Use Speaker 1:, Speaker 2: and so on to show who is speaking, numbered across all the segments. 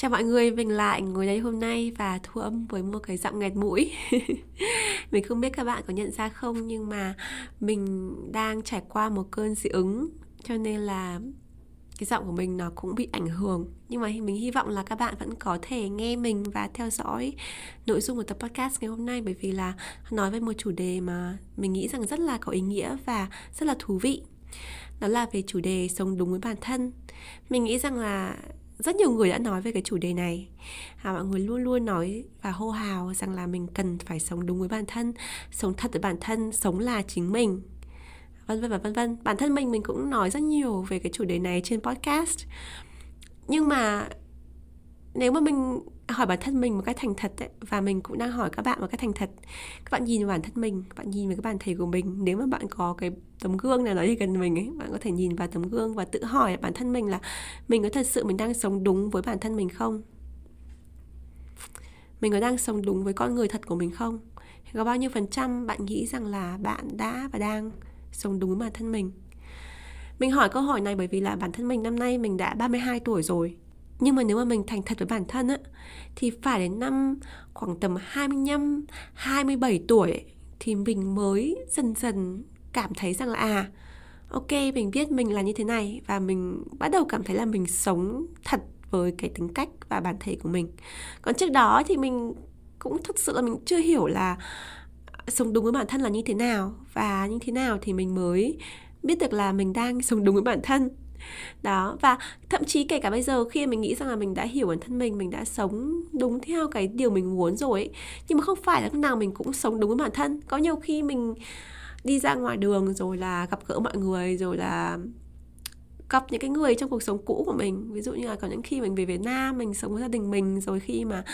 Speaker 1: Chào mọi người, mình lại ngồi đây hôm nay và thu âm với một cái giọng nghẹt mũi. Mình không biết các bạn có nhận ra không nhưng mà mình đang trải qua một cơn dị ứng Cho nên là cái giọng của mình nó cũng bị ảnh hưởng. Nhưng mà mình hy vọng là các bạn vẫn có thể nghe mình và theo dõi nội dung của tập podcast ngày hôm nay Bởi vì là nói về một chủ đề mà mình nghĩ rằng rất là có ý nghĩa và rất là thú vị. Đó là về chủ đề sống đúng với bản thân. Mình nghĩ rằng là rất nhiều người đã nói về cái chủ đề này. À, mọi người luôn luôn nói và hô hào rằng là mình cần phải sống đúng với bản thân sống thật với bản thân sống là chính mình. Vân vân và vân vân. Bản thân mình mình cũng nói rất nhiều về cái chủ đề này trên podcast. Nhưng mà nếu mà mình hỏi bản thân mình một cách thành thật ấy, và mình cũng đang hỏi các bạn một cách thành thật. Các bạn nhìn vào bản thân mình các bạn nhìn vào cái bản thể của mình. Nếu mà bạn có cái tấm gương nào đó đi gần mình ấy bạn có thể nhìn vào tấm gương và tự hỏi bản thân mình là mình có thật sự mình đang sống đúng với bản thân mình không? Mình có đang sống đúng với con người thật của mình không? Có bao nhiêu phần trăm bạn nghĩ rằng là bạn đã và đang sống đúng với bản thân mình? Mình hỏi câu hỏi này bởi vì là bản thân mình năm nay mình đã 32 tuổi rồi nhưng mà nếu mà mình thành thật với bản thân á thì phải đến năm khoảng tầm 25, 27 tuổi thì mình mới dần dần cảm thấy rằng là à ok mình biết mình là như thế này và mình bắt đầu cảm thấy là mình sống thật với cái tính cách và bản thể của mình. Còn trước đó thì mình cũng thực sự là mình chưa hiểu là sống đúng với bản thân là như thế nào. Và như thế nào thì mình mới biết được là mình đang sống đúng với bản thân đó và thậm chí kể cả bây giờ khi mình nghĩ rằng là mình đã hiểu bản thân mình mình đã sống đúng theo cái điều mình muốn rồi ấy nhưng mà không phải là lúc nào mình cũng sống đúng với bản thân. Có nhiều khi mình đi ra ngoài đường rồi là gặp gỡ mọi người rồi là gặp những cái người trong cuộc sống cũ của mình. Ví dụ như là có những khi mình về Việt Nam mình sống với gia đình mình rồi khi mà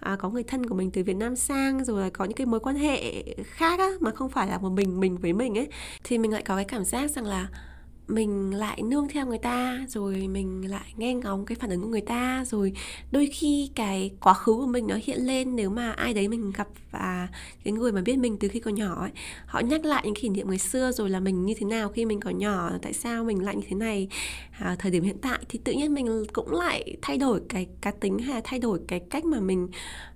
Speaker 1: à, có người thân của mình từ Việt Nam sang rồi là có những cái mối quan hệ khác á mà không phải là một mình mình với mình ấy thì mình lại có cái cảm giác rằng là mình lại nương theo người ta rồi mình lại nghe ngóng cái phản ứng của người ta rồi đôi khi cái quá khứ của mình nó hiện lên nếu mà ai đấy mình gặp và cái người mà biết mình từ khi còn nhỏ ấy họ nhắc lại những kỷ niệm ngày xưa rồi là mình như thế nào khi mình còn nhỏ tại sao mình lại như thế này à, thời điểm hiện tại. Thì tự nhiên mình cũng lại thay đổi cái cá tính hay là thay đổi cái cách mà mình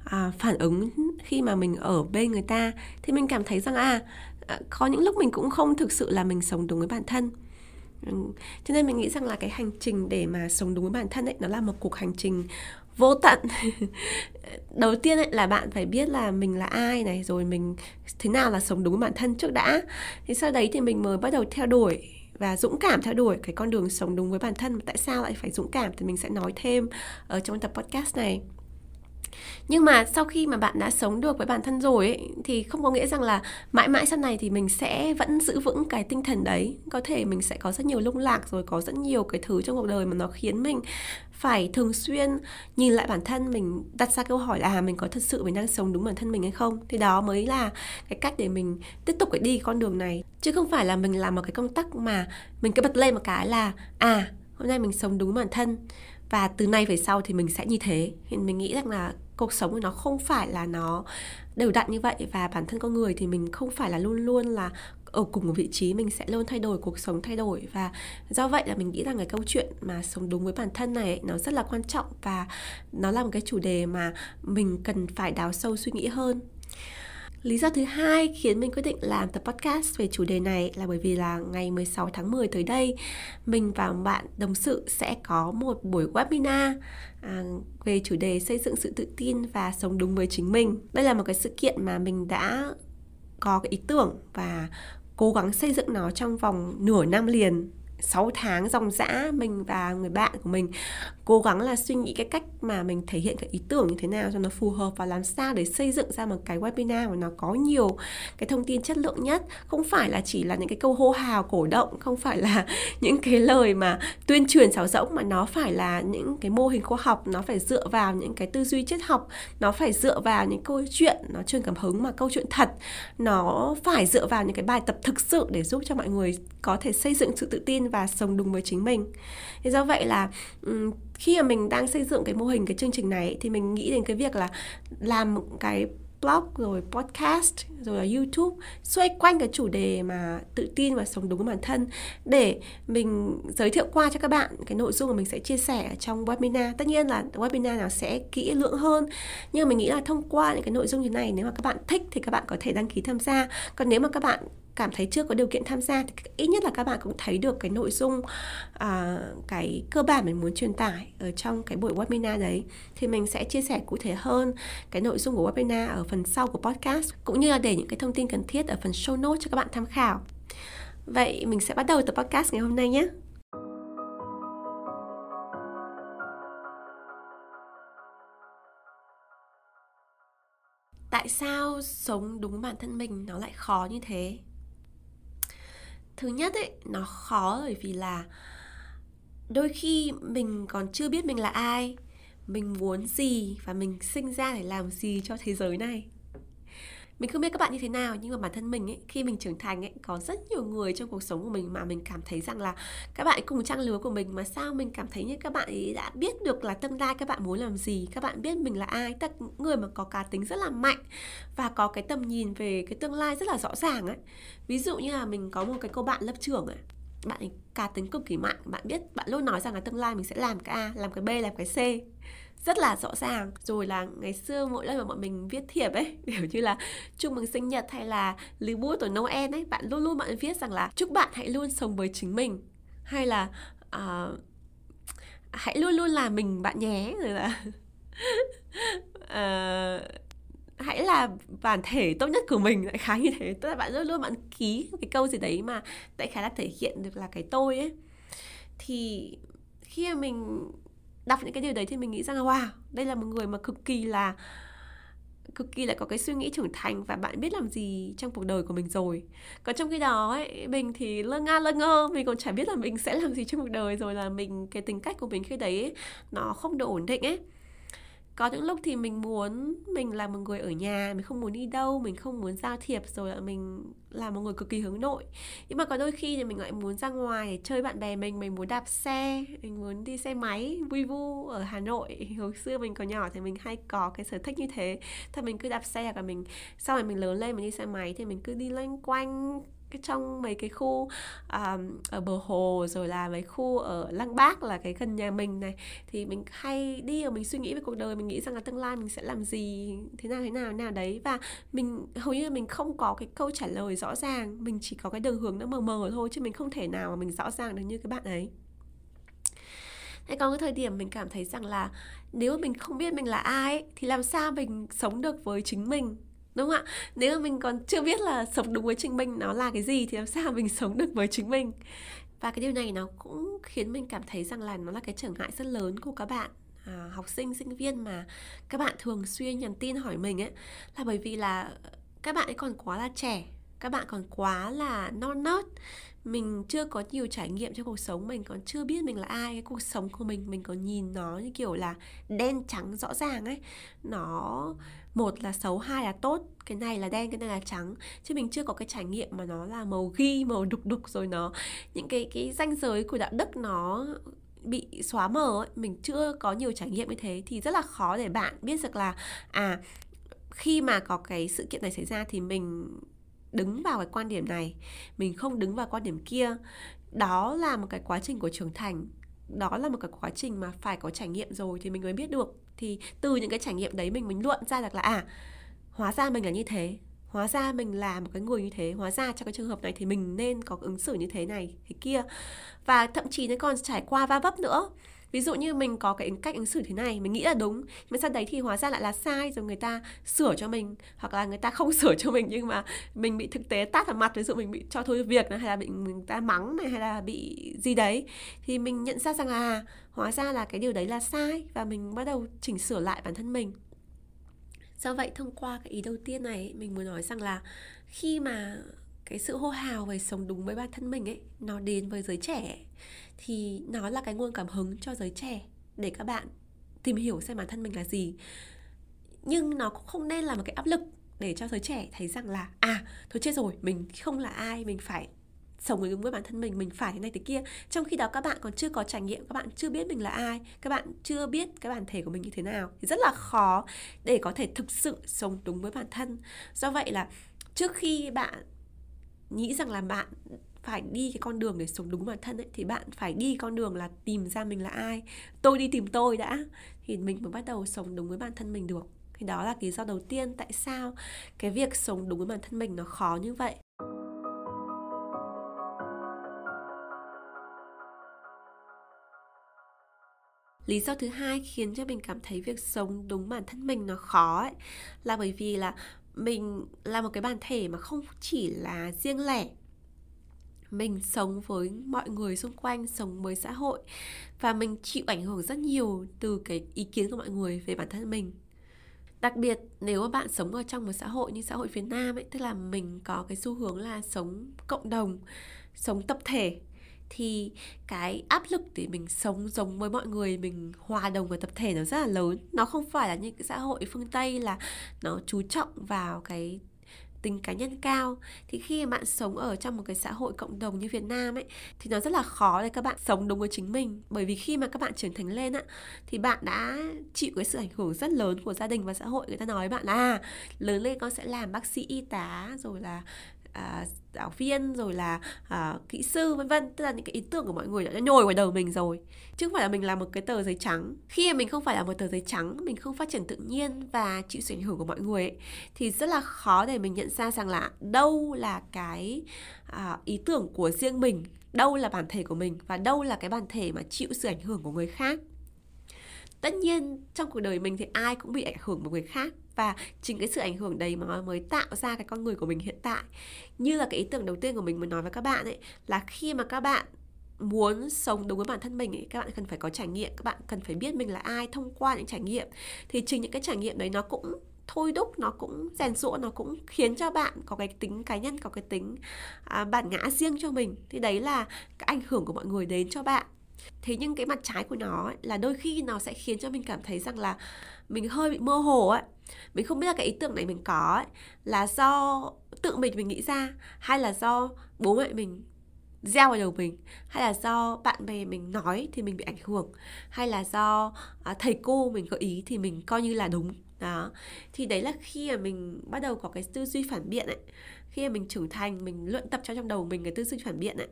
Speaker 1: à, phản ứng khi mà mình ở bên người ta. Thì mình cảm thấy rằng à, à có những lúc mình cũng không thực sự là mình sống đúng với bản thân. Ừ. cho nên mình nghĩ rằng là cái hành trình để mà sống đúng với bản thân ấy, nó là một cuộc hành trình vô tận. Đầu tiên ấy, là bạn phải biết là mình là ai này, rồi mình thế nào là sống đúng với bản thân trước đã. Thì sau đấy thì mình mới bắt đầu theo đuổi và dũng cảm theo đuổi cái con đường sống đúng với bản thân. Tại sao lại phải dũng cảm thì mình sẽ nói thêm ở trong tập podcast này nhưng mà sau khi mà bạn đã sống được với bản thân rồi ấy, thì không có nghĩa rằng là mãi mãi sau này thì mình sẽ vẫn giữ vững cái tinh thần đấy. Có thể mình sẽ có rất nhiều lung lạc rồi có rất nhiều cái thứ trong cuộc đời mà nó khiến mình phải thường xuyên nhìn lại bản thân mình đặt ra câu hỏi là à, mình có thật sự mình đang sống đúng bản thân mình hay không? Thì đó mới là cái cách để mình tiếp tục cái đi con đường này. Chứ không phải là mình làm một cái công tắc mà mình cứ bật lên một cái là à hôm nay mình sống đúng bản thân và từ nay về sau thì mình sẽ như thế. Thì mình nghĩ rằng là cuộc sống của nó không phải là nó đều đặn như vậy. Và bản thân con người thì mình không phải là luôn luôn là ở cùng một vị trí. Mình sẽ luôn thay đổi, cuộc sống thay đổi. Và do vậy là mình nghĩ rằng cái câu chuyện mà sống đúng với bản thân này nó rất là quan trọng. Và nó là một cái chủ đề mà mình cần phải đào sâu suy nghĩ hơn. Lý do thứ hai khiến mình quyết định làm tập podcast về chủ đề này là bởi vì là ngày 16 tháng 10 tới đây mình và bạn đồng sự sẽ có một buổi webinar à, về chủ đề xây dựng sự tự tin và sống đúng với chính mình. Đây là một cái sự kiện mà mình đã có cái ý tưởng và cố gắng xây dựng nó trong vòng nửa năm liền 6 tháng dòng dã mình và người bạn của mình, cố gắng là suy nghĩ cái cách mà mình thể hiện cái ý tưởng như thế nào cho nó phù hợp và làm sao để xây dựng ra một cái webinar mà nó có nhiều cái thông tin chất lượng nhất. Không phải là chỉ là những cái câu hô hào, cổ động, không phải là những cái lời mà tuyên truyền sáo rỗng, mà nó phải là những cái mô hình khoa học, nó phải dựa vào những cái tư duy triết học, nó phải dựa vào những câu chuyện, nó truyền cảm hứng mà câu chuyện thật. Nó phải dựa vào những cái bài tập thực sự để giúp cho mọi người có thể xây dựng sự tự tin và sống đúng với chính mình. Thì do vậy là khi mà mình đang xây dựng cái mô hình, cái chương trình này thì mình nghĩ đến cái việc là làm cái blog, rồi podcast, rồi là youtube, xoay quanh cái chủ đề mà tự tin và sống đúng với bản thân, để mình giới thiệu qua cho các bạn cái nội dung mà mình sẽ chia sẻ trong webinar. Tất nhiên là webinar nào sẽ kỹ lưỡng hơn, nhưng mà mình nghĩ là thông qua những cái nội dung như này, nếu mà các bạn thích thì các bạn có thể đăng ký tham gia. Còn nếu mà các bạn cảm thấy chưa có điều kiện tham gia thì ít nhất là các bạn cũng thấy được cái nội dung à, cái cơ bản mình muốn truyền tải ở trong cái buổi webinar đấy. Thì mình sẽ chia sẻ cụ thể hơn cái nội dung của webinar ở phần sau của podcast cũng như là để những cái thông tin cần thiết ở phần show notes cho các bạn tham khảo. Vậy mình sẽ bắt đầu tập podcast ngày hôm nay nhé. Tại sao sống đúng bản thân mình nó lại khó như thế? Thứ nhất ấy, nó khó bởi vì là đôi khi mình còn chưa biết mình là ai, mình muốn gì và mình sinh ra để làm gì cho thế giới này mình không biết các bạn như thế nào, nhưng mà bản thân mình ấy, khi mình trưởng thành ấy, có rất nhiều người trong cuộc sống của mình mà mình cảm thấy rằng là các bạn cùng trang lứa của mình, mà sao mình cảm thấy như các bạn ấy đã biết được là tương lai các bạn muốn làm gì, các bạn biết mình là ai. Tất người mà có cá tính rất là mạnh và có cái tầm nhìn về cái tương lai rất là rõ ràng ấy. Ví dụ như là mình có một cái cô bạn lớp trưởng ấy, bạn ấy cá tính cực kỳ mạnh, bạn biết, bạn luôn nói rằng là tương lai mình sẽ làm cái a, làm cái b, làm cái c rất là rõ ràng. Rồi là ngày xưa mỗi lần mà bọn mình viết thiệp ấy kiểu như là chúc mừng sinh nhật hay là lưu bút tuổi noel ấy bạn luôn luôn bạn viết rằng là chúc bạn hãy luôn sống với chính mình hay là uh, hãy luôn luôn là mình bạn nhé rồi là uh, hãy là bản thể tốt nhất của mình lại khá như thế. Tức là bạn luôn luôn bạn ký cái câu gì đấy mà đại khái là thể hiện được là cái tôi ấy. Thì khi mà mình đọc những cái điều đấy thì mình nghĩ rằng wow đây là một người mà cực kỳ là cực kỳ là có cái suy nghĩ trưởng thành và bạn biết làm gì trong cuộc đời của mình rồi. Còn trong khi đó ấy mình thì lơ nga lơ ngơ mình còn chả biết là mình sẽ làm gì trong cuộc đời rồi là mình cái tính cách của mình khi đấy ấy, nó không được ổn định ấy có những lúc thì mình muốn mình là một người ở nhà, mình không muốn đi đâu, mình không muốn giao thiệp rồi là mình là một người cực kỳ hướng nội. Nhưng mà có đôi khi thì mình lại muốn ra ngoài để chơi bạn bè mình mình muốn đạp xe, mình muốn đi xe máy, vui vu ở hà nội. Hồi xưa mình còn nhỏ thì mình hay có cái sở thích như thế. Thì mình cứ đạp xe và mình, sau này mình lớn lên mình đi xe máy thì mình cứ đi loanh quanh cái trong mấy cái khu um, ở bờ hồ rồi là mấy khu ở lăng bác là cái gần nhà mình này. Thì mình hay đi và mình suy nghĩ về cuộc đời mình nghĩ rằng là tương lai mình sẽ làm gì thế nào thế nào thế nào đấy. Và mình hầu như là mình không có cái câu trả lời rõ ràng mình chỉ có cái đường hướng nó mờ mờ thôi chứ mình không thể nào mà mình rõ ràng được như cái bạn ấy. Hay có cái thời điểm mình cảm thấy rằng là nếu mà mình không biết mình là ai thì làm sao mình sống được với chính mình? Đúng không ạ? Nếu mà mình còn chưa biết là sống đúng với chính mình nó là cái gì thì làm sao mình sống được với chính mình và cái điều này nó cũng khiến mình cảm thấy rằng là nó là cái trở ngại rất lớn của các bạn à, học sinh sinh viên mà các bạn thường xuyên nhắn tin hỏi mình ấy là bởi vì là các bạn ấy còn quá là trẻ các bạn còn quá là non nớt. Mình chưa có nhiều trải nghiệm trong cuộc sống mình còn chưa biết mình là ai cái cuộc sống của mình mình còn nhìn nó như kiểu là đen trắng rõ ràng ấy. Nó một là xấu, hai là tốt. Cái này là đen, cái này là trắng. Chứ mình chưa có cái trải nghiệm mà nó là màu ghi, màu đục đục rồi nó, những cái cái ranh giới của đạo đức nó bị xóa mờ ấy. Mình chưa có nhiều trải nghiệm như thế thì rất là khó để bạn biết được là à khi mà có cái sự kiện này xảy ra thì mình đứng vào cái quan điểm này, mình không đứng vào quan điểm kia. Đó là một cái quá trình của trưởng thành. Đó là một cái quá trình mà phải có trải nghiệm rồi thì mình mới biết được thì từ những cái trải nghiệm đấy mình mình luận ra được là à hóa ra mình là như thế, hóa ra mình là một cái người như thế, hóa ra trong cái trường hợp này thì mình nên có ứng xử như thế này, thế kia. Và thậm chí nó còn trải qua va vấp nữa ví dụ như mình có cái cách ứng xử thế này mình nghĩ là đúng mà sau đấy thì hóa ra lại là sai rồi người ta sửa cho mình hoặc là người ta không sửa cho mình nhưng mà mình bị thực tế tát vào mặt ví dụ mình bị cho thôi việc này, hay là bị người ta mắng này hay là bị gì đấy thì mình nhận ra rằng là hóa ra là cái điều đấy là sai và mình bắt đầu chỉnh sửa lại bản thân mình. Do vậy thông qua cái ý đầu tiên này mình muốn nói rằng là khi mà cái sự hô hào về sống đúng với bản thân mình ấy, nó đến với giới trẻ thì nó là cái nguồn cảm hứng cho giới trẻ để các bạn tìm hiểu xem bản thân mình là gì. Nhưng nó cũng không nên là một cái áp lực để cho giới trẻ thấy rằng là à thôi chết rồi, mình không là ai, mình phải sống đúng với bản thân mình mình phải thế này thế kia. Trong khi đó các bạn còn chưa có trải nghiệm, các bạn chưa biết mình là ai, các bạn chưa biết cái bản thể của mình như thế nào thì rất là khó để có thể thực sự sống đúng với bản thân. Do vậy là trước khi bạn nghĩ rằng là bạn phải đi cái con đường để sống đúng bản thân ấy, thì bạn phải đi con đường là tìm ra mình là ai. Tôi đi tìm tôi đã, thì mình mới bắt đầu sống đúng với bản thân mình được. Thì đó là lý do đầu tiên tại sao cái việc sống đúng với bản thân mình nó khó như vậy. Lý do thứ hai khiến cho mình cảm thấy việc sống đúng bản thân mình nó khó ấy là bởi vì là mình là một cái bản thể mà không chỉ là riêng lẻ. Mình sống với mọi người xung quanh, sống với xã hội và mình chịu ảnh hưởng rất nhiều từ cái ý kiến của mọi người về bản thân mình. Đặc biệt, nếu mà bạn sống ở trong một xã hội như xã hội phía Nam ấy, tức là mình có cái xu hướng là sống cộng đồng, sống tập thể thì cái áp lực để mình sống giống với mọi người mình hòa đồng với tập thể nó rất là lớn. Nó không phải là như cái xã hội phương tây là nó chú trọng vào cái tính cá nhân cao. Thì khi mà bạn sống ở trong một cái xã hội cộng đồng như Việt Nam ấy thì nó rất là khó để các bạn sống đúng với chính mình. Bởi vì khi mà các bạn trưởng thành lên á thì bạn đã chịu cái sự ảnh hưởng rất lớn của gia đình và xã hội. Người ta nói bạn là à, lớn lên con sẽ làm bác sĩ y tá rồi là à, giáo viên rồi là à, kỹ sư vân vân. Tức là những cái ý tưởng của mọi người đã nhồi vào đầu mình rồi. Chứ không phải là mình là một cái tờ giấy trắng. Khi mà mình không phải là một tờ giấy trắng mình không phát triển tự nhiên và chịu sự ảnh hưởng của mọi người ấy, thì rất là khó để mình nhận ra rằng là đâu là cái à, ý tưởng của riêng mình đâu là bản thể của mình và đâu là cái bản thể mà chịu sự ảnh hưởng của người khác tất nhiên trong cuộc đời mình thì ai cũng bị ảnh hưởng bởi người khác và chính cái sự ảnh hưởng đấy mà mới tạo ra cái con người của mình hiện tại. Như là cái ý tưởng đầu tiên của mình muốn nói với các bạn ấy là khi mà các bạn muốn sống đúng với bản thân mình ấy, các bạn cần phải có trải nghiệm các bạn cần phải biết mình là ai thông qua những trải nghiệm. Thì chính những cái trải nghiệm đấy nó cũng thôi đúc nó cũng rèn rũa nó cũng khiến cho bạn có cái tính cá nhân có cái tính à, bản ngã riêng cho mình. Thì đấy là cái ảnh hưởng của mọi người đến cho bạn thế nhưng cái mặt trái của nó ấy, là đôi khi nó sẽ khiến cho mình cảm thấy rằng là mình hơi bị mơ hồ ấy. Mình không biết là cái ý tưởng này mình có ấy, là do tự mình mình nghĩ ra hay là do bố mẹ mình gieo vào đầu mình hay là do bạn bè mình nói thì mình bị ảnh hưởng hay là do à, thầy cô mình gợi ý thì mình coi như là đúng. Đó. Thì đấy là khi mà mình bắt đầu có cái tư duy phản biện ấy. Khi mà mình trưởng thành mình luyện tập cho trong đầu mình cái tư duy phản biện ấy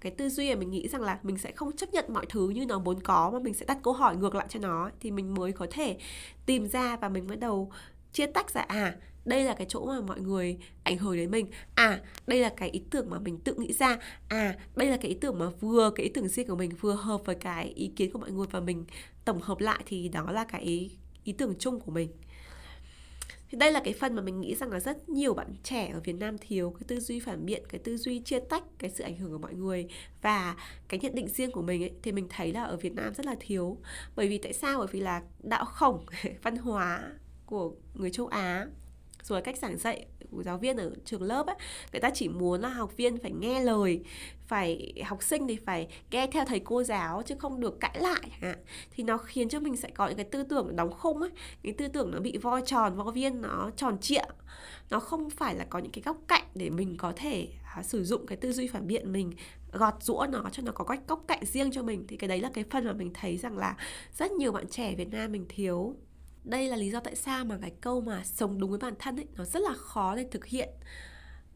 Speaker 1: cái tư duy mà mình nghĩ rằng là mình sẽ không chấp nhận mọi thứ như nó vốn có mà mình sẽ đặt câu hỏi ngược lại cho nó thì mình mới có thể tìm ra và mình bắt đầu chia tách ra. À đây là cái chỗ mà mọi người ảnh hưởng đến mình. À đây là cái ý tưởng mà mình tự nghĩ ra. À đây là cái ý tưởng mà vừa cái ý tưởng riêng của mình vừa hợp với cái ý kiến của mọi người và mình tổng hợp lại thì đó là cái ý, ý tưởng chung của mình thì đây là cái phần mà mình nghĩ rằng là rất nhiều bạn trẻ ở Việt Nam thiếu cái tư duy phản biện, cái tư duy chia tách, cái sự ảnh hưởng của mọi người và cái nhận định riêng của mình ấy, thì mình thấy là ở Việt Nam rất là thiếu. Bởi vì tại sao? Bởi vì là đạo khổng, văn hóa của người châu Á, rồi cách giảng dạy giáo viên ở trường lớp ấy người ta chỉ muốn là học viên phải nghe lời phải học sinh thì phải nghe theo thầy cô giáo chứ không được cãi lại à. thì nó khiến cho mình sẽ có những cái tư tưởng đóng khung ấy cái tư tưởng nó bị voi tròn vo viên nó tròn trịa. Nó không phải là có những cái góc cạnh để mình có thể à, sử dụng cái tư duy phản biện mình gọt rũa nó cho nó có cách góc cạnh riêng cho mình. Thì cái đấy là cái phần mà mình thấy rằng là rất nhiều bạn trẻ Việt Nam mình thiếu đây là lý do tại sao mà cái câu mà sống đúng với bản thân ấy nó rất là khó để thực hiện.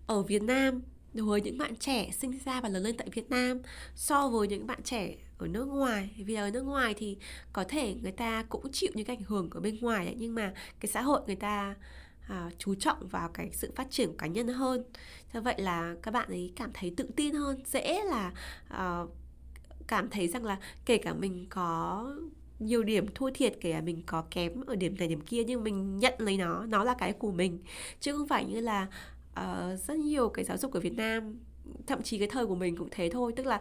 Speaker 1: Ở Việt Nam đối với những bạn trẻ sinh ra và lớn lên tại Việt Nam so với những bạn trẻ ở nước ngoài vì ở nước ngoài thì có thể người ta cũng chịu những ảnh hưởng của bên ngoài ấy, nhưng mà cái xã hội người ta à, chú trọng vào cái sự phát triển của cá nhân hơn. Cho vậy là các bạn ấy cảm thấy tự tin hơn dễ là à, cảm thấy rằng là kể cả mình có nhiều điểm thua thiệt kể là mình có kém ở điểm này điểm kia nhưng mình nhận lấy nó nó là cái của mình. Chứ không phải như là uh, rất nhiều cái giáo dục ở Việt Nam thậm chí cái thời của mình cũng thế thôi. Tức là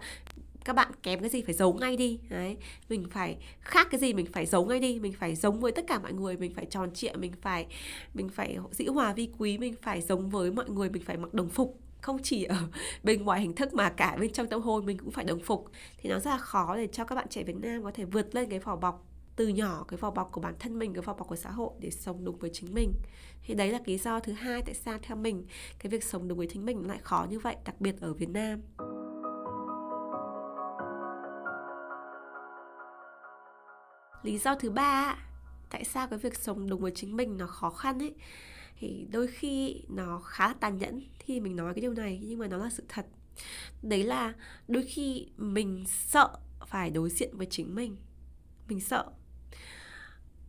Speaker 1: các bạn kém cái gì phải giấu ngay đi đấy. Mình phải khác cái gì mình phải giấu ngay đi. Mình phải giống với tất cả mọi người mình phải tròn trịa mình phải mình phải dĩ hòa vi quý mình phải giống với mọi người mình phải mặc đồng phục không chỉ ở bên ngoài hình thức mà cả bên trong tâm hồn mình cũng phải đồng phục. Thì nó rất là khó để cho các bạn trẻ Việt Nam có thể vượt lên cái vỏ bọc từ nhỏ, cái vỏ bọc của bản thân mình, cái vỏ bọc của xã hội để sống đúng với chính mình. Thì đấy là lý do thứ hai tại sao theo mình, cái việc sống đúng với chính mình lại khó như vậy, đặc biệt ở Việt Nam. Lý do thứ ba, tại sao cái việc sống đúng với chính mình nó khó khăn ấy? Thì đôi khi nó khá là tàn nhẫn khi mình nói cái điều này, nhưng mà nó là sự thật. Đấy là đôi khi mình sợ phải đối diện với chính mình. Mình sợ.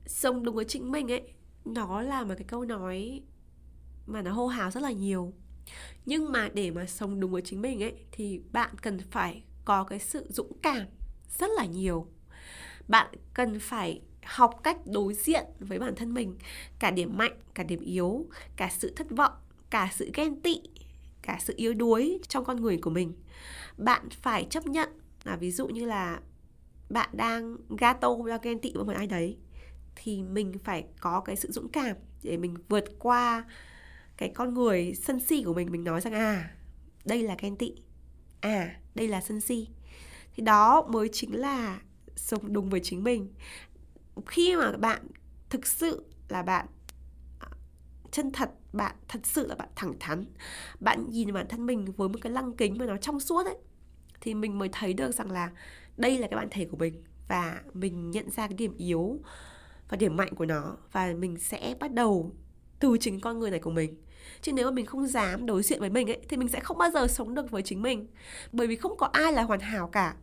Speaker 1: Sống đúng với chính mình ấy, nó là một cái câu nói mà nó hô hào rất là nhiều. Nhưng mà để mà sống đúng với chính mình ấy, thì bạn cần phải có cái sự dũng cảm rất là nhiều. Bạn cần phải học cách đối diện với bản thân mình, cả điểm mạnh, cả điểm yếu, cả sự thất vọng, cả sự ghen tị, cả sự yếu đuối trong con người của mình. Bạn phải chấp nhận là ví dụ như là bạn đang gato đang ghen tị với một ai đấy, thì mình phải có cái sự dũng cảm để mình vượt qua cái con người sân si của mình mình nói rằng à đây là ghen tị. À đây là sân si. Thì đó mới chính là sống đúng với chính mình khi mà bạn thực sự là bạn à, chân thật, bạn thật sự là bạn thẳng thắn, bạn nhìn bản thân mình với một cái lăng kính mà nó trong suốt ấy, thì mình mới thấy được rằng là đây là cái bản thể của mình và mình nhận ra cái điểm yếu và điểm mạnh của nó và mình sẽ bắt đầu từ chính con người này của mình. Chứ nếu mà mình không dám đối diện với mình ấy, thì mình sẽ không bao giờ sống được với chính mình. Bởi vì không có ai là hoàn hảo cả.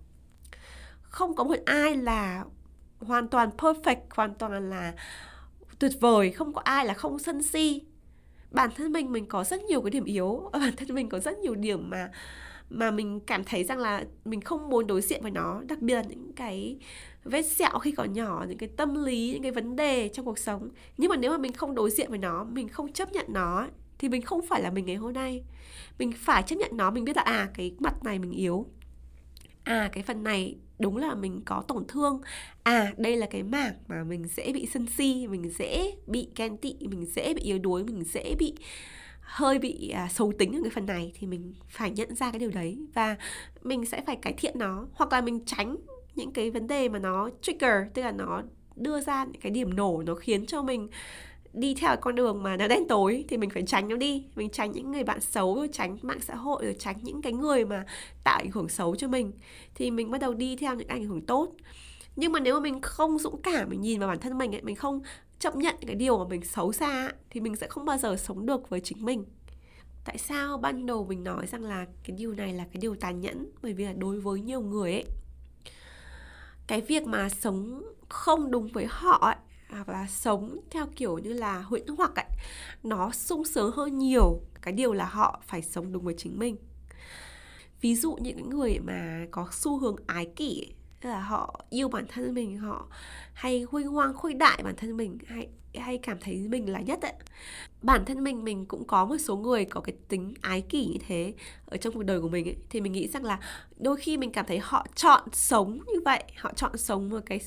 Speaker 1: Không có một ai là hoàn toàn perfect, hoàn toàn là tuyệt vời, không có ai là không sân si. Bản thân mình mình có rất nhiều cái điểm yếu. Bản thân mình có rất nhiều điểm mà mà mình cảm thấy rằng là mình không muốn đối diện với nó. Đặc biệt là những cái vết sẹo khi còn nhỏ, những cái tâm lý, những cái vấn đề trong cuộc sống. Nhưng mà nếu mà mình không đối diện với nó, mình không chấp nhận nó, thì mình không phải là mình ngày hôm nay. Mình phải chấp nhận nó, mình biết là à cái mặt này mình yếu à cái phần này đúng là mình có tổn thương. À đây là cái mảng mà mình dễ bị sân si mình dễ bị ghen tị mình dễ bị yếu đuối mình dễ bị hơi bị à, xấu tính ở cái phần này thì mình phải nhận ra cái điều đấy và mình sẽ phải cải thiện nó. Hoặc là mình tránh những cái vấn đề mà nó trigger tức là nó đưa ra những cái điểm nổ nó khiến cho mình đi theo con đường mà nó đen tối thì mình phải tránh nó đi. Mình tránh những người bạn xấu rồi tránh mạng xã hội rồi tránh những cái người mà tạo ảnh hưởng xấu cho mình. Thì mình bắt đầu đi theo những ảnh hưởng tốt. Nhưng mà nếu mà mình không dũng cảm mình nhìn vào bản thân mình ấy mình không chấp nhận cái điều mà mình xấu xa thì mình sẽ không bao giờ sống được với chính mình. Tại sao? Ban đầu mình nói rằng là cái điều này là cái điều tàn nhẫn bởi vì là đối với nhiều người ấy cái việc mà sống không đúng với họ ấy, hoặc là sống theo kiểu như là huyễn hoặc ấy nó sung sướng hơn nhiều. Cái điều là họ phải sống đúng với chính mình. Ví dụ những người mà có xu hướng ái kỷ ấy, là họ yêu bản thân mình họ hay huy hoang khuếch đại bản thân mình hay hay cảm thấy mình là nhất ấy. Bản thân mình mình cũng có một số người có cái tính ái kỷ như thế ở trong cuộc đời của mình ấy. Thì mình nghĩ rằng là đôi khi mình cảm thấy họ chọn sống như vậy họ chọn sống một cái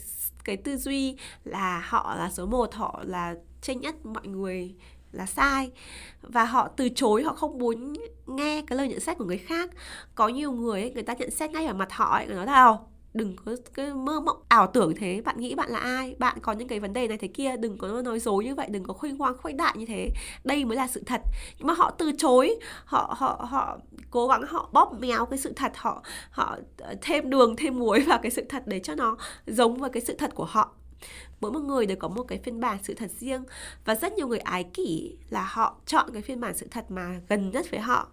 Speaker 1: cái tư duy là họ là số một họ là tranh nhất mọi người là sai. Và họ từ chối họ không muốn nghe cái lời nhận xét của người khác. Có nhiều người ấy, người ta nhận xét ngay vào mặt họ ấy, người nói là đừng có cái mơ mộng ảo tưởng thế. Bạn nghĩ bạn là ai? Bạn có những cái vấn đề này, thế kia. Đừng có nói dối như vậy, đừng có khuynh hoang khuếch đại như thế. Đây mới là sự thật. Nhưng mà họ từ chối, họ họ họ cố gắng họ bóp méo cái sự thật, họ họ ờ, thêm đường, thêm muối vào cái sự thật để cho nó giống với cái sự thật của họ. Mỗi một người đều có một cái phiên bản sự thật riêng và rất nhiều người ái kỷ là họ chọn cái phiên bản sự thật mà gần nhất với họ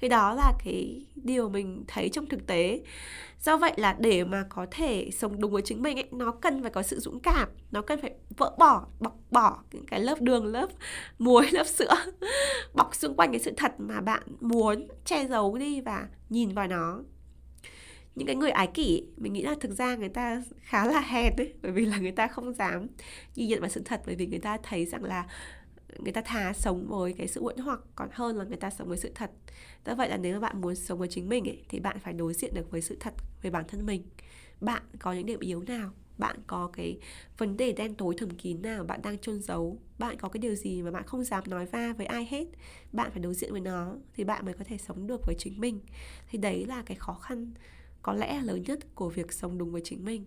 Speaker 1: cái đó là cái điều mình thấy trong thực tế. Do vậy là để mà có thể sống đúng với chính mình ấy, nó cần phải có sự dũng cảm, nó cần phải vỡ bỏ, bọc bỏ những cái lớp đường, lớp muối, lớp sữa, bọc xung quanh cái sự thật mà bạn muốn che giấu đi và nhìn vào nó. Những cái người ái kỷ, mình nghĩ là thực ra người ta khá là hèn đấy bởi vì là người ta không dám nhìn nhận vào sự thật, bởi vì người ta thấy rằng là người ta thà sống với cái sự uẩn hoặc còn hơn là người ta sống với sự thật. Do vậy là nếu mà bạn muốn sống với chính mình ấy, thì bạn phải đối diện được với sự thật về bản thân mình. Bạn có những điểm yếu nào? Bạn có cái vấn đề đen tối thầm kín nào bạn đang chôn giấu? Bạn có cái điều gì mà bạn không dám nói ra với ai hết? Bạn phải đối diện với nó thì bạn mới có thể sống được với chính mình. Thì đấy là cái khó khăn có lẽ lớn nhất của việc sống đúng với chính mình.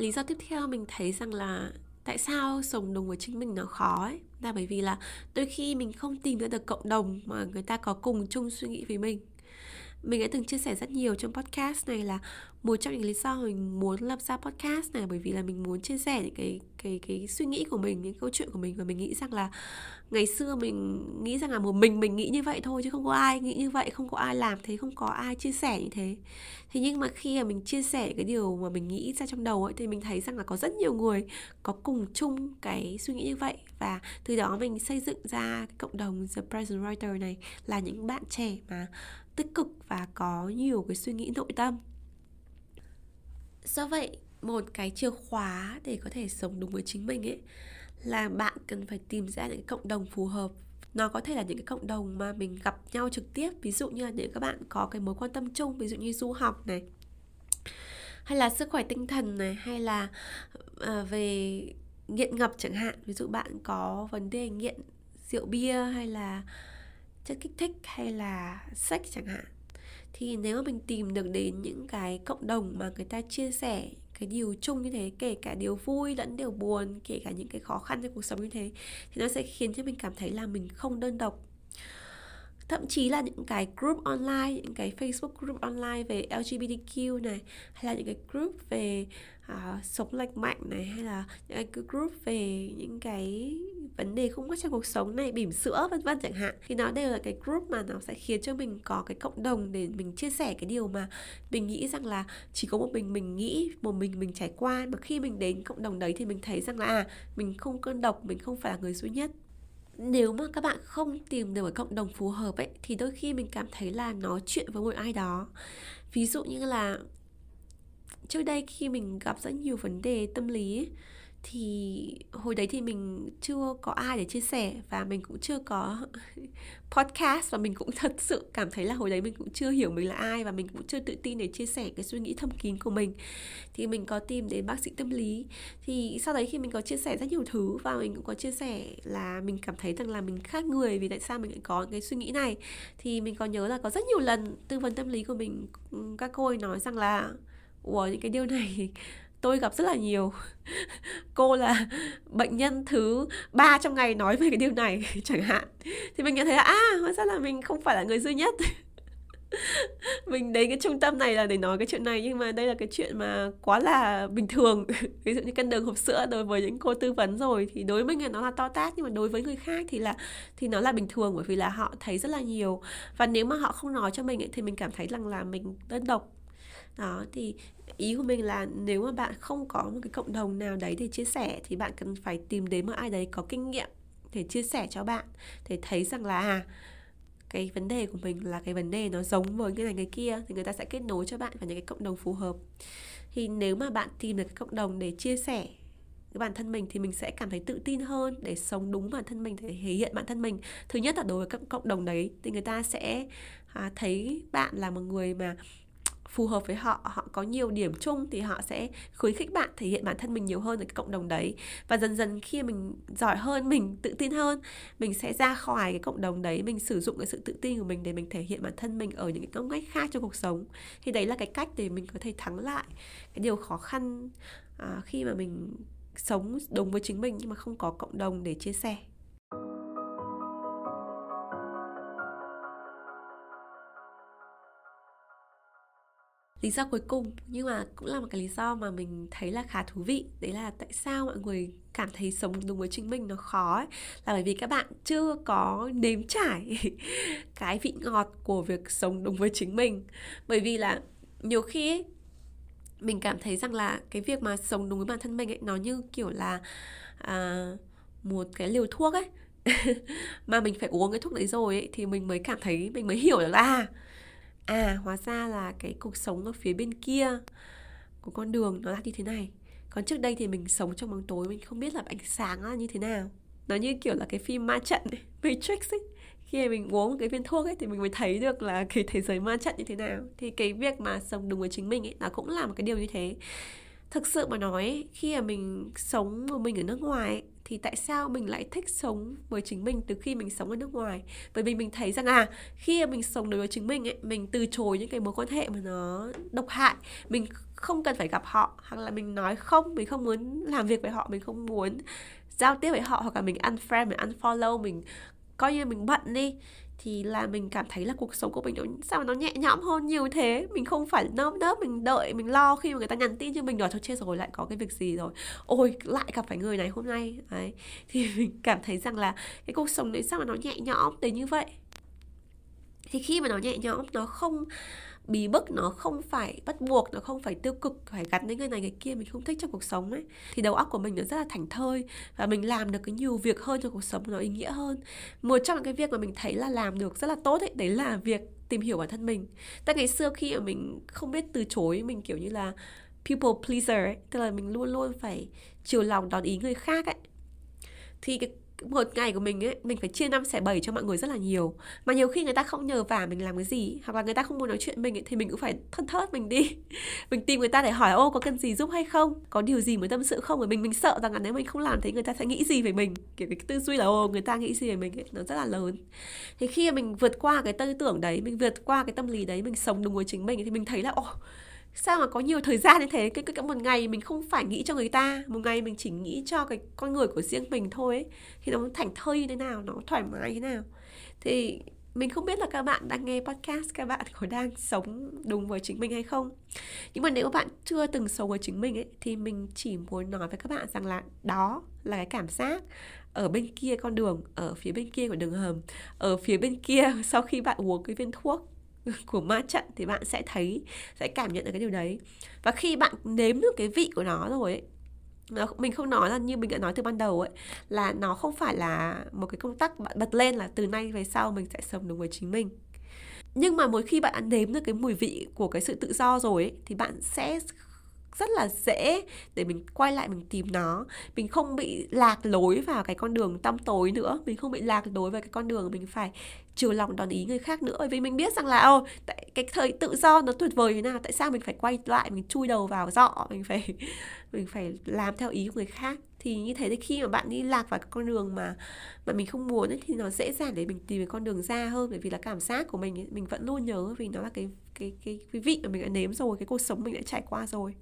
Speaker 1: Lý do tiếp theo mình thấy rằng là tại sao sống đúng với chính mình nó khó ấy. Là bởi vì là đôi khi mình không tìm ra được cộng đồng mà người ta có cùng chung suy nghĩ với mình mình đã từng chia sẻ rất nhiều trong podcast này là một trong những lý do mình muốn lập ra podcast này, bởi vì là mình muốn chia sẻ những cái cái cái suy nghĩ của mình, những câu chuyện của mình và mình nghĩ rằng là ngày xưa mình nghĩ rằng là một mình mình nghĩ như vậy thôi chứ không có ai nghĩ như vậy, không có ai làm thế, không có ai chia sẻ như thế. Thế nhưng mà khi mà mình chia sẻ cái điều mà mình nghĩ ra trong đầu ấy, thì mình thấy rằng là có rất nhiều người có cùng chung cái suy nghĩ như vậy. Và từ đó mình xây dựng ra cái cộng đồng The Present Writer này, là những bạn trẻ mà tích cực và có nhiều cái suy nghĩ nội tâm. Do vậy, một cái chìa khóa để có thể sống đúng với chính mình ấy, là bạn cần phải tìm ra những cộng đồng phù hợp. Nó có thể là những cái cộng đồng mà mình gặp nhau trực tiếp, ví dụ như là những các bạn có cái mối quan tâm chung, ví dụ như du học này, hay là sức khỏe tinh thần này, hay là ờ, về nghiện ngập chẳng hạn. Ví dụ bạn có vấn đề nghiện rượu bia hay là chất kích thích hay là sách chẳng hạn. Thì nếu mà mình tìm được đến những cái cộng đồng mà người ta chia sẻ cái điều chung như thế, kể cả điều vui lẫn điều buồn, kể cả những cái khó khăn trong cuộc sống như thế, thì nó sẽ khiến cho mình cảm thấy là mình không đơn độc thậm chí là những cái group online những cái facebook group online về lgbtq này hay là những cái group về uh, sống lành mạnh này hay là những cái group về những cái vấn đề không có trong cuộc sống này bỉm sữa vân vân chẳng hạn. Thì nó đều là cái group mà nó sẽ khiến cho mình có cái cộng đồng để mình chia sẻ cái điều mà mình nghĩ rằng là chỉ có một mình mình nghĩ một mình mình trải qua. Mà khi mình đến cộng đồng đấy thì mình thấy rằng là à mình không cơn độc mình không phải là người duy nhất nếu mà các bạn không tìm được một cộng đồng phù hợp ấy thì đôi khi mình cảm thấy là nói chuyện với một ai đó. Ví dụ như là trước đây khi mình gặp rất nhiều vấn đề tâm lý ấy, thì hồi đấy thì mình chưa có ai để chia sẻ và mình cũng chưa có podcast và mình cũng thật sự cảm thấy là hồi đấy mình cũng chưa hiểu mình là ai và mình cũng chưa tự tin để chia sẻ cái suy nghĩ thâm kín của mình. Thì mình có tìm đến bác sĩ tâm lý. Thì sau đấy khi mình có chia sẻ rất nhiều thứ và mình cũng có chia sẻ là mình cảm thấy rằng là mình khác người vì tại sao mình lại có cái suy nghĩ này, thì mình có nhớ là có rất nhiều lần tư vấn tâm lý của mình, các cô ấy nói rằng là, ủa, những cái điều này tôi gặp rất là nhiều. Cô là bệnh nhân thứ ba trong ngày nói về cái điều này chẳng hạn. Thì mình nhận thấy là à hóa ra là mình không phải là người duy nhất. Mình đến cái trung tâm này là để nói cái chuyện này nhưng mà đây là cái chuyện mà quá là bình thường. Ví dụ như cân đường hộp sữa đối với những cô tư vấn rồi thì đối với người nó là to tát nhưng mà đối với người khác thì là thì nó là bình thường bởi vì là họ thấy rất là nhiều. Và nếu mà họ không nói cho mình ấy, thì mình cảm thấy rằng là mình đơn độc đó thì ý của mình là nếu mà bạn không có một cái cộng đồng nào đấy để chia sẻ thì bạn cần phải tìm đến một ai đấy có kinh nghiệm để chia sẻ cho bạn để thấy rằng là à, cái vấn đề của mình là cái vấn đề nó giống với cái này cái kia thì người ta sẽ kết nối cho bạn vào những cái cộng đồng phù hợp. Thì nếu mà bạn tìm được cái cộng đồng để chia sẻ với bản thân mình thì mình sẽ cảm thấy tự tin hơn để sống đúng bản thân mình để thể hiện bản thân mình. Thứ nhất là đối với các cộng đồng đấy thì người ta sẽ à, thấy bạn là một người mà phù hợp với họ họ có nhiều điểm chung thì họ sẽ khuyến khích bạn thể hiện bản thân mình nhiều hơn ở cái cộng đồng đấy. Và dần dần khi mình giỏi hơn mình tự tin hơn mình sẽ ra khỏi cái cộng đồng đấy mình sử dụng cái sự tự tin của mình để mình thể hiện bản thân mình ở những cái ngóc ngách khác trong cuộc sống. Thì đấy là cái cách để mình có thể thắng lại cái điều khó khăn à, khi mà mình sống đúng với chính mình nhưng mà không có cộng đồng để chia sẻ. Lý do cuối cùng. Nhưng mà cũng là một cái lý do mà mình thấy là khá thú vị. Đấy là tại sao mọi người cảm thấy sống đúng với chính mình nó khó ấy? Là bởi vì các bạn chưa có nếm trải cái vị ngọt của việc sống đúng với chính mình. Bởi vì là nhiều khi ấy, mình cảm thấy rằng là cái việc mà sống đúng với bản thân mình ấy nó như kiểu là à, một cái liều thuốc ấy. Mà mình phải uống cái thuốc đấy rồi ấy, thì mình mới cảm thấy mình mới hiểu được là à à hóa ra là cái cuộc sống ở phía bên kia của con đường nó là như thế này. Còn trước đây thì mình sống trong bóng tối mình không biết là ánh sáng là như thế nào. Nó như kiểu là cái phim ma trận ấy, Matrix ấy. Khi mà mình uống một cái viên thuốc ấy thì mình mới thấy được là cái thế giới ma trận như thế nào. Thì cái việc mà sống đúng với chính mình ấy nó cũng là một cái điều như thế thực sự mà nói khi mà mình sống một mình ở nước ngoài ấy, thì tại sao mình lại thích sống với chính mình từ khi mình sống ở nước ngoài? Bởi vì mình thấy rằng à khi mà mình sống đối với chính mình ấy mình từ chối những cái mối quan hệ mà nó độc hại mình không cần phải gặp họ hoặc là mình nói không mình không muốn làm việc với họ mình không muốn giao tiếp với họ hoặc là mình unfriend mình unfollow mình coi như mình bận đi thì là mình cảm thấy là cuộc sống của mình nó, sao mà nó nhẹ nhõm hơn nhiều thế? Mình không phải nơm nớp, mình đợi, mình lo khi mà người ta nhắn tin cho mình, rồi, thôi, chết rồi, lại có cái việc gì rồi? Ôi, lại gặp phải người này hôm nay. Đấy. Thì mình cảm thấy rằng là cái cuộc sống đấy sao mà nó nhẹ nhõm đến như vậy? Thì khi mà nó nhẹ nhõm, nó không bí bức nó không phải bắt buộc, nó không phải tiêu cực, phải gắn với người này người kia, mình không thích trong cuộc sống ấy. Thì đầu óc của mình nó rất là thảnh thơi và mình làm được cái nhiều việc hơn trong cuộc sống nó ý nghĩa hơn. Một trong những cái việc mà mình thấy là làm được rất là tốt ấy, đấy là việc tìm hiểu bản thân mình. Tại ngày xưa khi mà mình không biết từ chối, mình kiểu như là people pleaser ấy, tức là mình luôn luôn phải chiều lòng đón ý người khác ấy. Thì cái một ngày của mình ấy mình phải chia năm xẻ bảy cho mọi người rất là nhiều. Mà nhiều khi người ta không nhờ vả mình làm cái gì hoặc là người ta không muốn nói chuyện mình ấy, thì mình cũng phải thân thớt mình đi. Mình tìm người ta để hỏi ô có cần gì giúp hay không? Có điều gì mới tâm sự không? Bởi mình mình sợ rằng là nếu mình không làm thì người ta sẽ nghĩ gì về mình. Kiểu cái tư duy là ô người ta nghĩ gì về mình? Ấy, nó rất là lớn. Thì khi mà mình vượt qua cái tư tưởng đấy mình vượt qua cái tâm lý đấy mình sống đúng với chính mình thì mình thấy là ô sao mà có nhiều thời gian như thế? Cái, cái, cái một ngày mình không phải nghĩ cho người ta một ngày mình chỉ nghĩ cho cái con người của riêng mình thôi ấy. thì nó thảnh thơi như thế nào nó thoải mái thế nào? Thì mình không biết là các bạn đang nghe podcast các bạn có đang sống đúng với chính mình hay không. Nhưng mà nếu bạn chưa từng sống với chính mình ấy thì mình chỉ muốn nói với các bạn rằng là đó là cái cảm giác ở bên kia con đường ở phía bên kia của đường hầm. Ở phía bên kia sau khi bạn uống cái viên thuốc của ma trận thì bạn sẽ thấy sẽ cảm nhận được cái điều đấy. Và khi bạn nếm được cái vị của nó rồi ấy, mình không nói là như mình đã nói từ ban đầu ấy là nó không phải là một cái công tắc bạn bật lên là từ nay về sau mình sẽ sống đúng với chính mình. Nhưng mà mỗi khi bạn đã nếm được cái mùi vị của cái sự tự do rồi ấy, thì bạn sẽ rất là dễ để mình quay lại mình tìm nó. Mình không bị lạc lối vào cái con đường tăm tối nữa. Mình không bị lạc lối vào cái con đường mình phải chiều lòng đòn ý người khác nữa. Bởi vì mình biết rằng là ô tại cái thời tự do nó tuyệt vời thế nào tại sao mình phải quay lại mình chui đầu vào dọ mình phải mình phải làm theo ý của người khác. Thì như thế thì khi mà bạn đi lạc vào cái con đường mà mà mình không muốn ấy, thì nó dễ dàng để mình tìm cái con đường ra hơn. Bởi vì là cảm giác của mình ấy, mình vẫn luôn nhớ vì nó là cái cái cái, cái vị mà mình đã nếm rồi cái cuộc sống mình đã trải qua rồi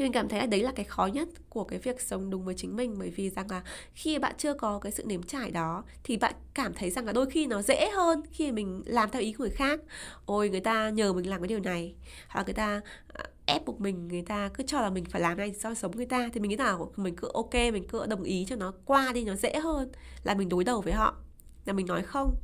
Speaker 1: thì mình cảm thấy là đấy là cái khó nhất của cái việc sống đúng với chính mình. Bởi vì rằng là khi bạn chưa có cái sự nếm trải đó, thì bạn cảm thấy rằng là đôi khi nó dễ hơn khi mình làm theo ý của người khác. Ôi, người ta nhờ mình làm cái điều này. Hoặc người ta à, ép buộc mình, người ta cứ cho là mình phải làm này sao sống người ta. Thì mình nghĩ là mình cứ ok, mình cứ đồng ý cho nó qua đi, nó dễ hơn là mình đối đầu với họ là mình nói không.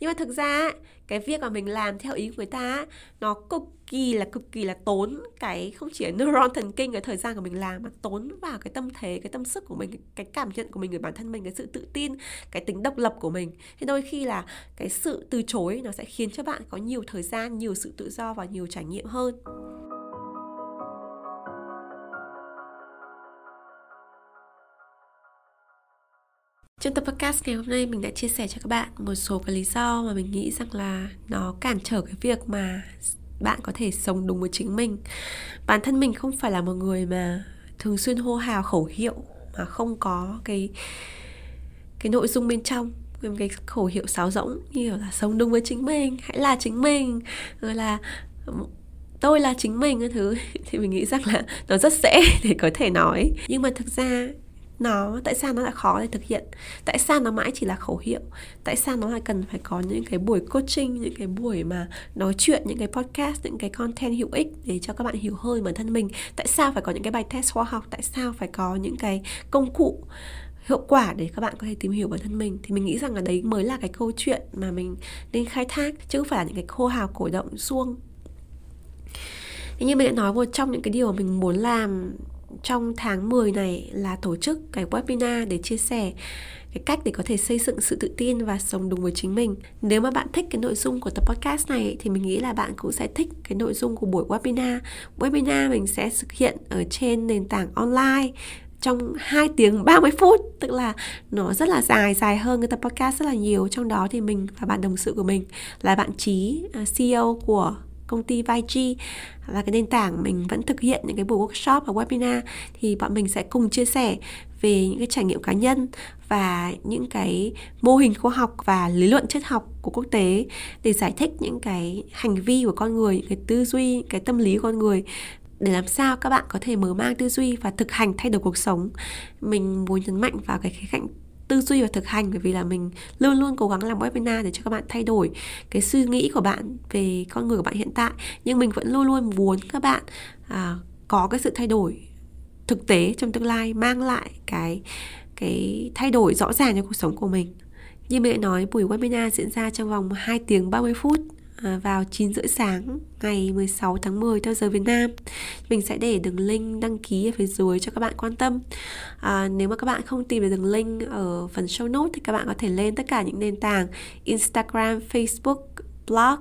Speaker 1: Nhưng mà thực ra cái việc mà mình làm theo ý của người ta nó cực kỳ là cực kỳ là tốn cái, không chỉ là neuron thần kinh, cái thời gian của mình làm mà tốn vào cái tâm thế, cái tâm sức của mình, cái cảm nhận của mình về bản thân mình, cái sự tự tin, cái tính độc lập của mình. Thế đôi khi là cái sự từ chối nó sẽ khiến cho bạn có nhiều thời gian, nhiều sự tự do và nhiều trải nghiệm hơn. Trong tập podcast ngày hôm nay mình đã chia sẻ cho các bạn một số cái lý do mà mình nghĩ rằng là nó cản trở cái việc mà bạn có thể sống đúng với chính mình. Bản thân mình không phải là một người mà thường xuyên hô hào khẩu hiệu, mà không có cái cái nội dung bên trong, cái khẩu hiệu sáo rỗng như là sống đúng với chính mình hãy là chính mình rồi là tôi là chính mình cái thứ thì mình nghĩ rằng là nó rất dễ để có thể nói nhưng mà thực ra nó, tại sao nó lại khó để thực hiện? Tại sao nó mãi chỉ là khẩu hiệu? Tại sao nó lại cần phải có những cái buổi coaching, những cái buổi mà nói chuyện, những cái podcast, những cái content hữu ích để cho các bạn hiểu hơn bản thân mình? Tại sao phải có những cái bài test khoa học? Tại sao phải có những cái công cụ hiệu quả để các bạn có thể tìm hiểu bản thân mình? Thì mình nghĩ rằng là đấy mới là cái câu chuyện mà mình nên khai thác, chứ không phải là những cái khô hào cổ động xuông. Như mình đã nói một trong những cái điều mà mình muốn làm trong tháng 10 này là tổ chức cái webinar để chia sẻ cái cách để có thể xây dựng sự tự tin và sống đúng với chính mình. Nếu mà bạn thích cái nội dung của tập podcast này thì mình nghĩ là bạn cũng sẽ thích cái nội dung của buổi webinar. Webinar mình sẽ thực hiện ở trên nền tảng online trong 2 tiếng 30 phút, tức là nó rất là dài dài hơn cái tập podcast rất là nhiều. Trong đó thì mình và bạn đồng sự của mình là bạn trí à, CEO của công ty YG là cái nền tảng mình vẫn thực hiện những cái buổi workshop và webinar thì bọn mình sẽ cùng chia sẻ về những cái trải nghiệm cá nhân và những cái mô hình khoa học và lý luận triết học của quốc tế để giải thích những cái hành vi của con người, những cái tư duy, cái tâm lý của con người để làm sao các bạn có thể mở mang tư duy và thực hành thay đổi cuộc sống. Mình muốn nhấn mạnh vào cái khía cạnh tư duy và thực hành bởi vì là mình luôn luôn cố gắng làm webinar để cho các bạn thay đổi cái suy nghĩ của bạn về con người của bạn hiện tại. Nhưng mình vẫn luôn luôn muốn các bạn à, có cái sự thay đổi thực tế trong tương lai mang lại cái cái thay đổi rõ ràng cho cuộc sống của mình. Như mình đã nói buổi webinar diễn ra trong vòng 2 tiếng 30 phút. À, vào 9 rưỡi sáng ngày 16 tháng 10 theo giờ Việt Nam. Mình sẽ để đường link đăng ký ở phía dưới cho các bạn quan tâm. À, Nếu mà các bạn không tìm được đường link ở phần show notes thì các bạn có thể lên tất cả những nền tảng Instagram, Facebook, blog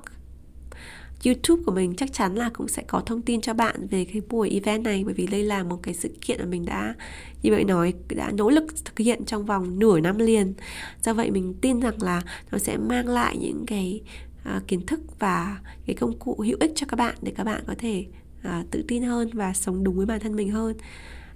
Speaker 1: YouTube của mình. Chắc chắn là cũng sẽ có thông tin cho bạn về cái buổi event này bởi vì đây là một cái sự kiện mà mình đã như vậy nói đã nỗ lực thực hiện trong vòng nửa năm liền. Do vậy mình tin rằng là nó sẽ mang lại những cái à, kiến thức và cái công cụ hữu ích cho các bạn để các bạn có thể à, tự tin hơn và sống đúng với bản thân mình hơn.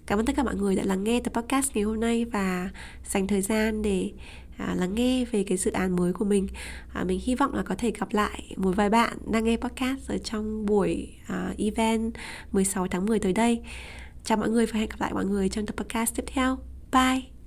Speaker 1: Cảm ơn tất cả mọi người đã lắng nghe tập podcast ngày hôm nay và dành thời gian để à, lắng nghe về cái dự án mới của mình. À, mình hy vọng là có thể gặp lại một vài bạn đang nghe podcast ở trong buổi à, event 16 tháng 10 tới đây. Chào mọi người và hẹn gặp lại mọi người trong tập podcast tiếp theo. Bye!